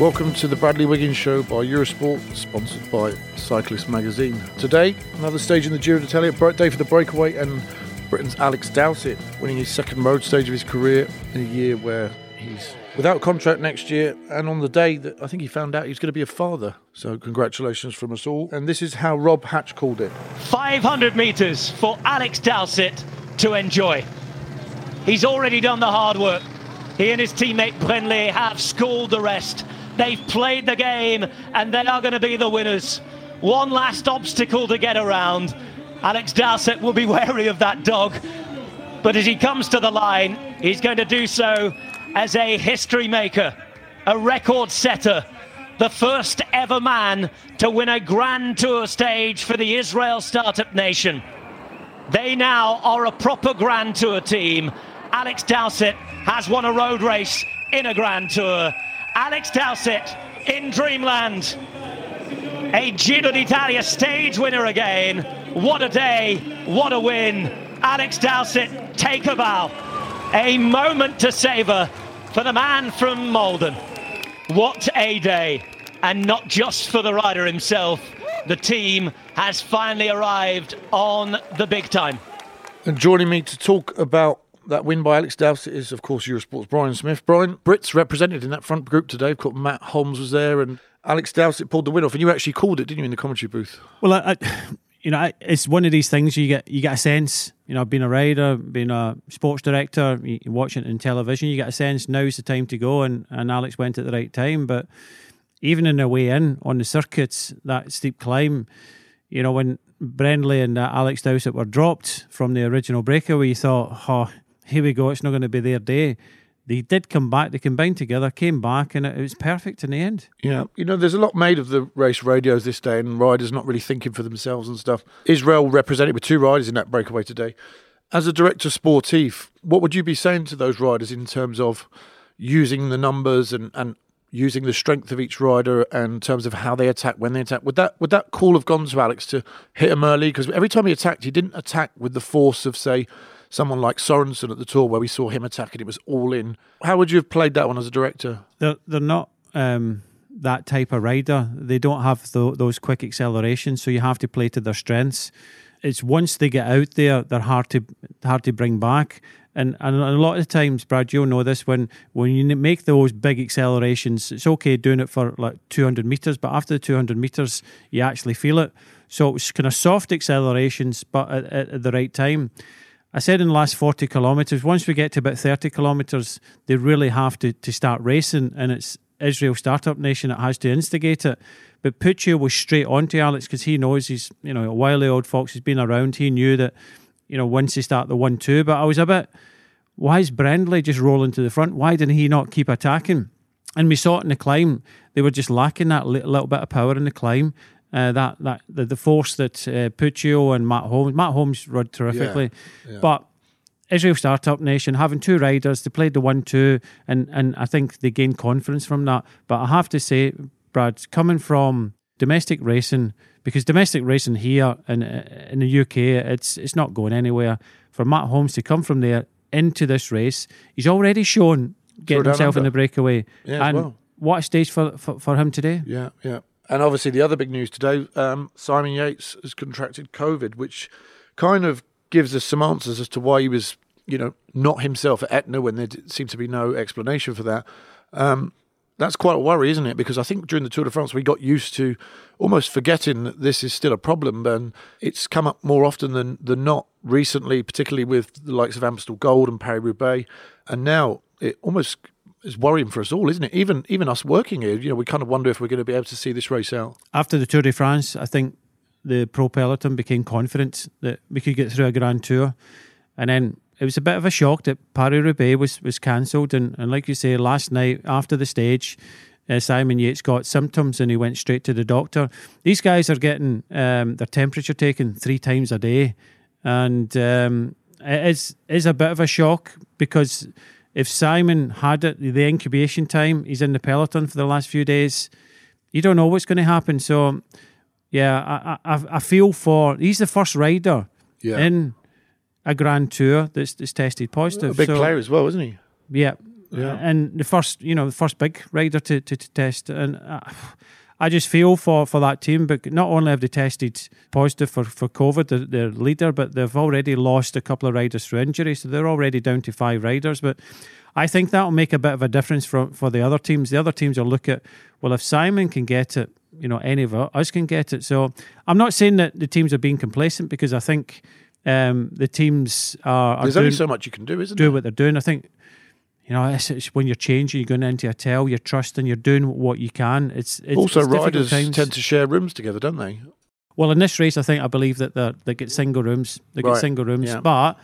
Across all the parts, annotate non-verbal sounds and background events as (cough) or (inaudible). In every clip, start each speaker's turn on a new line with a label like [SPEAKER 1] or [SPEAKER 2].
[SPEAKER 1] Welcome to the Bradley Wiggins Show by Eurosport, sponsored by Cyclist Magazine. Today, another stage in the Giro d'Italia, bright day for the breakaway, and Britain's Alex Dowsett winning his second road stage of his career in a year where he's without contract next year, and on the day that I think he found out he's going to be a father. So, congratulations from us all. And this is how Rob Hatch called it.
[SPEAKER 2] 500 metres for Alex Dowsett to enjoy. He's already done the hard work. He and his teammate Brändle have schooled the rest. They've played the game and they are going to be the winners. One last obstacle to get around. Alex Dowsett will be (laughs) wary of that dog. But as he comes to the line, he's going to do so as a history maker, a record setter, the first ever man to win a Grand Tour stage for the Israel Startup Nation. They now are a proper Grand Tour team. Alex Dowsett has won a road race in a Grand Tour. Alex Dowsett in Dreamland. A Giro d'Italia stage winner again. What a day, what a win. Alex Dowsett, take a bow. A moment to savour for the man from Maldon. What a day. And not just for the rider himself. The team has finally arrived on the big time.
[SPEAKER 1] And joining me to talk about that win by Alex Dowsett is, of course, Eurosport's Brian Smith. Brian, Brits represented in that front group today. Of course, Matt Holmes was there, and Alex Dowsett pulled the win off. And you actually called it, didn't you, in the commentary booth?
[SPEAKER 3] Well, I, I, you know, I, it's one of these things you get you get a sense. You know, being a rider, being a sports director, you, you watch it in television, you get a sense now's the time to go, and, and Alex went at the right time. But even in the way in on the circuits, that steep climb, you know, when Brändle and uh, Alex Dowsett were dropped from the original breakaway, you thought, oh, here we go, it's not going to be their day. They did come back, they combined together, came back, and it, was perfect in the end.
[SPEAKER 1] Yeah, you know, there's a lot made of the race radios this day, and riders not really thinking for themselves and stuff. Israel represented with two riders in that breakaway today. As a director sportif, what would you be saying to those riders in terms of using the numbers and, and using the strength of each rider and in terms of how they attack when they attack. Would that would that call have gone to Alex to hit him early? Because every time he attacked, he didn't attack with the force of say someone like Sorensen at the tour where we saw him attacking, it was all in. How would you have played that one as a director?
[SPEAKER 3] They're they're not. Um that type of rider. They don't have the, those quick accelerations, so you have to play to their strengths. It's once they get out there, they're hard to hard to bring back. And and a lot of times, Brad, you'll know this when when you make those big accelerations, it's okay doing it for like 200 meters, but after the 200 meters, you actually feel it. So it's kind of soft accelerations, but at, at the right time. I said in the last 40 kilometres, once we get to about 30 kilometres, they really have to, to start racing, and it's Israel Startup Nation that has to instigate it. But Puccio was straight on to Alex because he knows he's, you know, a wily old fox. He's been around. He knew that, you know, once they start the 1 2. But I was a bit, why is Brändle just rolling to the front? Why didn't he not keep attacking? And we saw it in the climb. They were just lacking that little bit of power in the climb. Uh, that that the, the force that uh, Puccio and Matt Holmes Matt Holmes rode terrifically, yeah, yeah. but Israel Startup Nation having two riders, they played the one two, and and I think they gained confidence from that. But I have to say, Brad, coming from domestic racing, because domestic racing here in in the UK, it's it's not going anywhere. For Matt Holmes to come from there into this race, he's already shown getting himself in the breakaway,
[SPEAKER 1] yeah,
[SPEAKER 3] and
[SPEAKER 1] well.
[SPEAKER 3] what a stage for, for for him today.
[SPEAKER 1] Yeah, yeah. And obviously, the other big news today um, Simon Yates has contracted COVID, which kind of gives us some answers as to why he was, you know, not himself at Etna when there seemed to be no explanation for that. Um, that's quite a worry, isn't it? Because I think during the Tour de France, we got used to almost forgetting that this is still a problem, and it's come up more often than, than not recently, particularly with the likes of Amstel Gold and Paris Roubaix. And now it almost is worrying for us all, isn't it? Even even us working here, you know, we kind of wonder if we're going to be able to see this race out.
[SPEAKER 3] After the Tour de France, I think the pro peloton became confident that we could get through a Grand Tour, and then it was a bit of a shock that Paris Roubaix was was cancelled. And, and like you say, last night after the stage, uh, Simon Yates got symptoms and he went straight to the doctor. These guys are getting um, their temperature taken three times a day, and um, it is is a bit of a shock because if Simon had it, the incubation time, he's in the peloton for the last few days. You don't know what's going to happen. So, yeah, I, I, I feel for. He's the first rider
[SPEAKER 1] Yeah.
[SPEAKER 3] in a Grand Tour that's, that's tested positive.
[SPEAKER 1] a big
[SPEAKER 3] so,
[SPEAKER 1] player as well, isn't he?
[SPEAKER 3] Yeah.
[SPEAKER 1] Yeah.
[SPEAKER 3] And the first, you know, the first big rider to, to, to test. And uh, I just feel for, for that team, but not only have they tested positive for, for COVID, their, their leader, but they've already lost a couple of riders through injury. So they're already down to five riders. But I think that'll make a bit of a difference for, for the other teams. The other teams will look at, well, if Simon can get it, you know, any of us can get it. So I'm not saying that the teams are being complacent because I think um, the teams are, are
[SPEAKER 1] There's
[SPEAKER 3] doing,
[SPEAKER 1] only so much you can do, isn't there?
[SPEAKER 3] what they're doing. I think, you know, it's, it's when you're changing, you're going into a tell, you're trusting, you're doing what you can. It's, it's
[SPEAKER 1] also,
[SPEAKER 3] it's
[SPEAKER 1] riders
[SPEAKER 3] times.
[SPEAKER 1] tend to share rooms together, don't they?
[SPEAKER 3] Well, in this race, I think I believe that they they get single rooms. They get
[SPEAKER 1] Right,
[SPEAKER 3] single rooms,
[SPEAKER 1] yeah.
[SPEAKER 3] but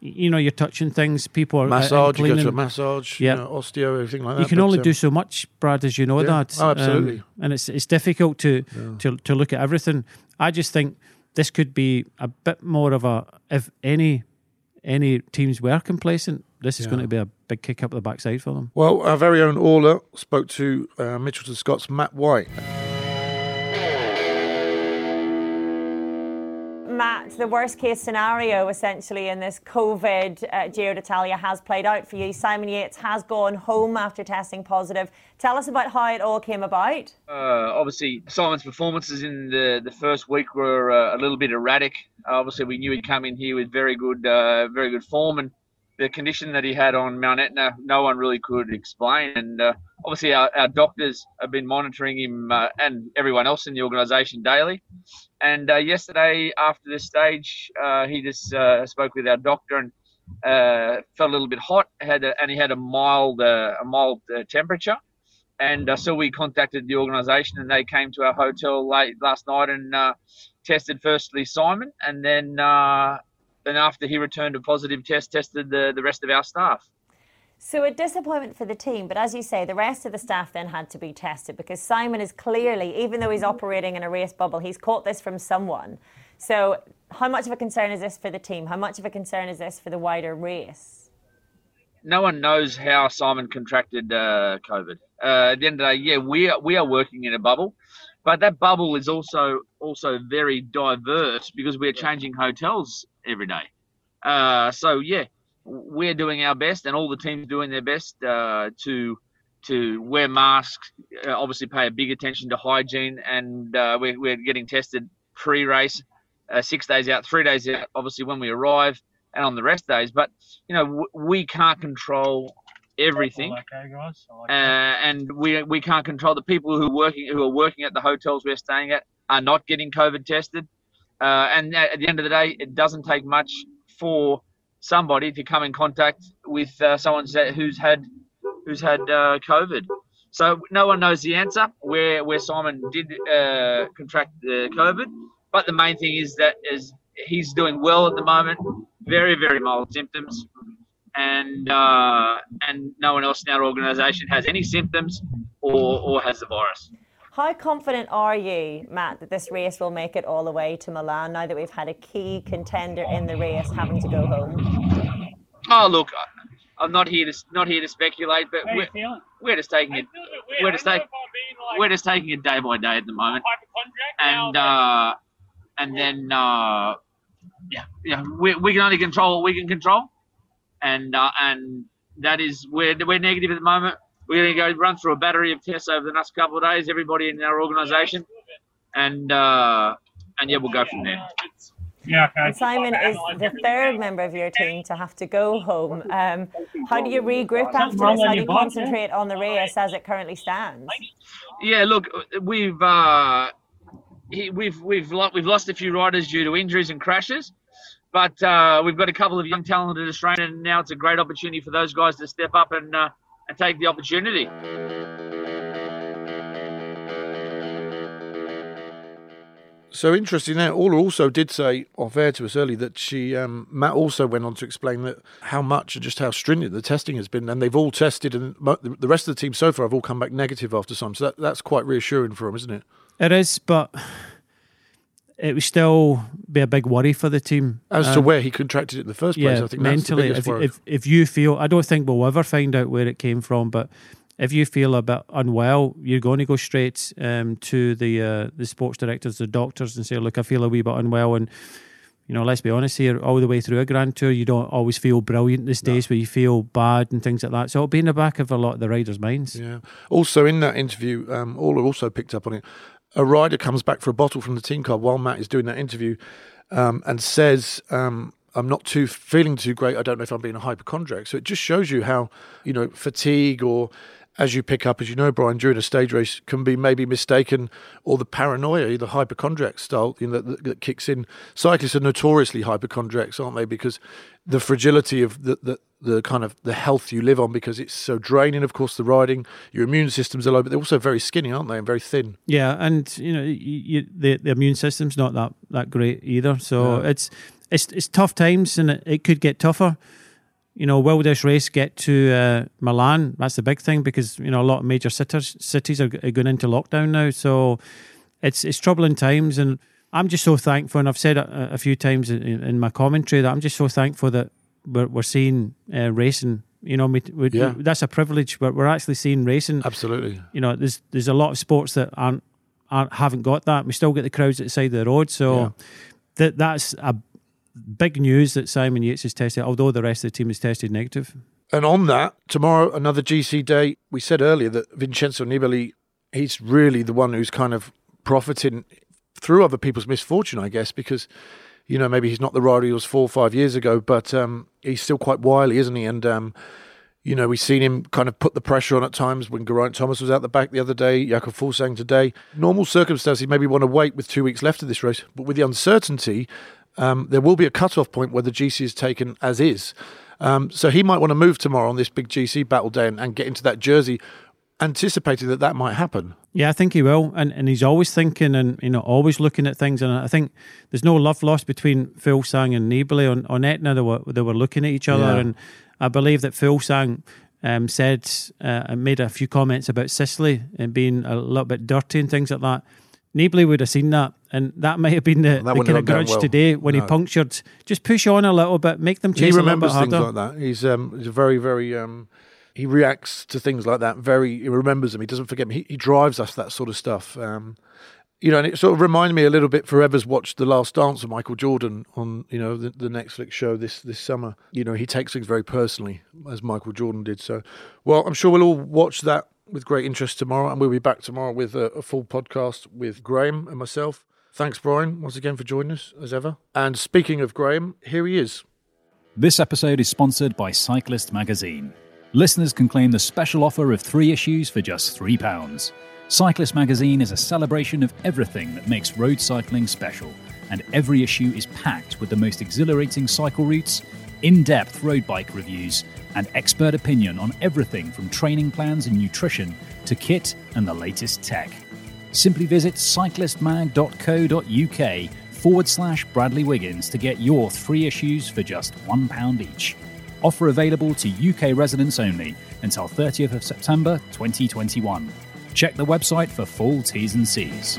[SPEAKER 3] you know, you're touching things. People are uh,
[SPEAKER 1] Massage, you go to a massage,
[SPEAKER 3] Yeah.
[SPEAKER 1] you know, osteo, everything like that.
[SPEAKER 3] You can
[SPEAKER 1] but,
[SPEAKER 3] only
[SPEAKER 1] um,
[SPEAKER 3] do so much, Brad, as you know
[SPEAKER 1] yeah.
[SPEAKER 3] that.
[SPEAKER 1] Oh, absolutely.
[SPEAKER 3] Um, and it's it's difficult to, to to look at everything. I just think this could be a bit more of a if any any teams were complacent, this is
[SPEAKER 1] Yeah.
[SPEAKER 3] going to be a big kick up the backside for them.
[SPEAKER 1] Well, our very own Orla spoke to uh, Mitchelton Scott's Matt White.
[SPEAKER 4] Matt, the worst case scenario essentially in this COVID uh, Giro d'Italia has played out for you. Simon Yates has gone home after testing positive. Tell us about how it all came about.
[SPEAKER 5] Uh, obviously, Simon's performances in the, the first week were uh, a little bit erratic. obviously, we knew he'd come in here with very good, uh, very good form, and the condition that he had on Mount Etna, no one really could explain. And uh, obviously, our, our doctors have been monitoring him uh, and everyone else in the organisation daily. And uh, yesterday, after this stage, uh, he just uh, spoke with our doctor and uh, felt a little bit hot. Had a, and he had a mild, a mild temperature. And so we contacted the organisation, and they came to our hotel late last night and tested firstly Simon, and then then after he returned a positive test, tested the, the rest of our staff.
[SPEAKER 4] So a disappointment for the team, but as you say, the rest of the staff then had to be tested because Simon is clearly, even though he's operating in a race bubble, he's caught this from someone. So how much of a concern is this for the team? How much of a concern is this for the wider race?
[SPEAKER 5] no one knows how Simon contracted uh, COVID. Uh, at the end of the day, yeah, we are, we are working in a bubble, but that bubble is also also very diverse because we're changing hotels every day. Uh, so yeah, we're doing our best, and all the teams doing their best uh, to to wear masks. Uh, obviously, pay a big attention to hygiene, and uh, we're, we're getting tested pre-race, uh, six days out, three days out. Obviously, when we arrive, and on the rest days. But you know, w- we can't control everything, Okay, uh, and we we can't control the people who are working who are working at the hotels we're staying at are not getting COVID tested. Uh, and at the end of the day, it doesn't take much for somebody to come in contact with uh, someone who's had who's had uh, COVID. So no one knows the answer where where Simon did uh, contract the COVID, but the main thing is that is he's doing well at the moment. Very very mild symptoms, and uh, and no one else in our organisation has any symptoms or or has the virus.
[SPEAKER 4] How confident are you, Matt, that this race will make it all the way to Milan now that we've had a key contender in the race having to go home?
[SPEAKER 5] Oh look, I- I'm not here to not here to speculate, but we're, we're just taking it. We're just taking we're just taking it day by day at the moment, and uh, and then uh, yeah, yeah, we, we can only control what we can control, and uh, and that is we're we're negative at the moment. We're going to go run through a battery of tests over the next couple of days. Everybody in our organisation, and uh, and yeah, we'll go from there.
[SPEAKER 4] And Simon is the third member of your team to have to go home. Um, how do you regroup after this? How do you concentrate on the race as it currently stands?
[SPEAKER 5] Yeah, look, we've uh, we've we've lo- we've lost a few riders due to injuries and crashes, but uh, we've got a couple of young talented Australians, and now it's a great opportunity for those guys to step up and uh, and take the opportunity.
[SPEAKER 1] So interesting there. Orla also did say off air to us early that she, um, Matt also went on to explain that how much and just how stringent the testing has been, and they've all tested, and the rest of the team so far have all come back negative after some. So that, that's quite reassuring for them, isn't it?
[SPEAKER 3] It is, but it would still be a big worry for the team.
[SPEAKER 1] As to
[SPEAKER 3] Um,
[SPEAKER 1] where he contracted it in the first place,
[SPEAKER 3] yeah,
[SPEAKER 1] I think
[SPEAKER 3] mentally, if, if if you feel, I don't think we'll ever find out where it came from, but if you feel a bit unwell, you're going to go straight um, to the uh, the sports directors, the doctors, and say, "Look, I feel a wee bit unwell." And you know, let's be honest here, all the way through a Grand Tour, you don't always feel brilliant. These days, where you feel bad and things like that. So it'll be in the back of a lot of the riders' minds.
[SPEAKER 1] Yeah. Also, in that interview, um, Orla also picked up on it. A rider comes back for a bottle from the team car while Matt is doing that interview, um, and says, um, "I'm not too feeling too great. I don't know if I'm being a hypochondriac." So it just shows you how you know fatigue or as you pick up, as you know, Brian, during a stage race can be maybe mistaken, or the paranoia, the hypochondriac style, you know, that, that kicks in. Cyclists are notoriously hypochondriacs, aren't they? Because the fragility of the, the the kind of the health you live on, because it's so draining. Of course, the riding, your immune systems are low, but they're also very skinny, aren't they, and very thin.
[SPEAKER 3] Yeah, and you know, you, you, the the immune system's not that that great either. So
[SPEAKER 1] No.
[SPEAKER 3] it's it's it's tough times, and it, it could get tougher. You know, will this race get to uh, Milan? That's the big thing because you know a lot of major cities cities are, are going into lockdown now. So it's it's troubling times, and I'm just so thankful. And I've said it a, a few times in, in my commentary that I'm just so thankful that we're we're seeing uh, racing. You know, we, we,
[SPEAKER 1] Yeah.
[SPEAKER 3] that's a privilege, but we're actually seeing racing
[SPEAKER 1] Absolutely.
[SPEAKER 3] you know, there's there's a lot of sports that aren't, aren't haven't got that. We still get the crowds at the side of the road, so
[SPEAKER 1] Yeah.
[SPEAKER 3] that that's a big news that Simon Yates is tested, although the rest of the team is tested negative.
[SPEAKER 1] And on that, tomorrow, another GC day. We said earlier that Vincenzo Nibali, he's really the one who's kind of profiting through other people's misfortune, I guess, because, you know, maybe he's not the rider he was four or five years ago, but um, he's still quite wily, isn't he? And, um, you know, we've seen him kind of put the pressure on at times when Geraint Thomas was out the back the other day, Jakob Fuglsang today. Normal circumstances, maybe want to wait with two weeks left of this race, but with the uncertainty, um, there will be a cut-off point where the GC is taken as is. Um, so he might want to move tomorrow on this big GC battle day and, and get into that jersey, anticipating that that might happen.
[SPEAKER 3] Yeah, I think he will, and and he's always thinking and you know always looking at things. And I think there's no love lost between Fuglsang and Nibali on on Etna. They were they were looking at each other,
[SPEAKER 1] Yeah.
[SPEAKER 3] and I believe that Fuglsang. Um, said uh, and made a few comments about Sicily and being a little bit dirty and things like that. Nibali would have seen that, and that might have been the,
[SPEAKER 1] That
[SPEAKER 3] the kind of grudge
[SPEAKER 1] well.
[SPEAKER 3] today when
[SPEAKER 1] No.
[SPEAKER 3] he punctured. Just push on a little bit, make them chase
[SPEAKER 1] he
[SPEAKER 3] a little bit
[SPEAKER 1] remembers things
[SPEAKER 3] harder.
[SPEAKER 1] like that. He's um, he's very very um, he reacts to things like that. Very he remembers them. He doesn't forget them. He, he drives us that sort of stuff. Um, you know, and it sort of reminded me a little bit. Forever's watched The Last Dance of Michael Jordan on you know the, the Netflix show this this summer. You know, he takes things very personally as Michael Jordan did. So, well, I'm sure we'll all watch that with great interest tomorrow, and we'll be back tomorrow with a, a full podcast with Graham and myself. Thanks, Brian, once again for joining us as ever. And speaking of Graham, here he is.
[SPEAKER 6] This episode is sponsored by Cyclist Magazine. Listeners can claim the special offer of three issues for just £3. Cyclist Magazine is a celebration of everything that makes road cycling special, and every issue is packed with the most exhilarating cycle routes, in depth road bike reviews, and expert opinion on everything from training plans and nutrition to kit and the latest tech. Simply visit cyclistmag.co.uk forward slash Bradley Wiggins to get your three issues for just £1 each. Offer available to UK residents only until 30th of September 2021. Check the website for full T's and C's.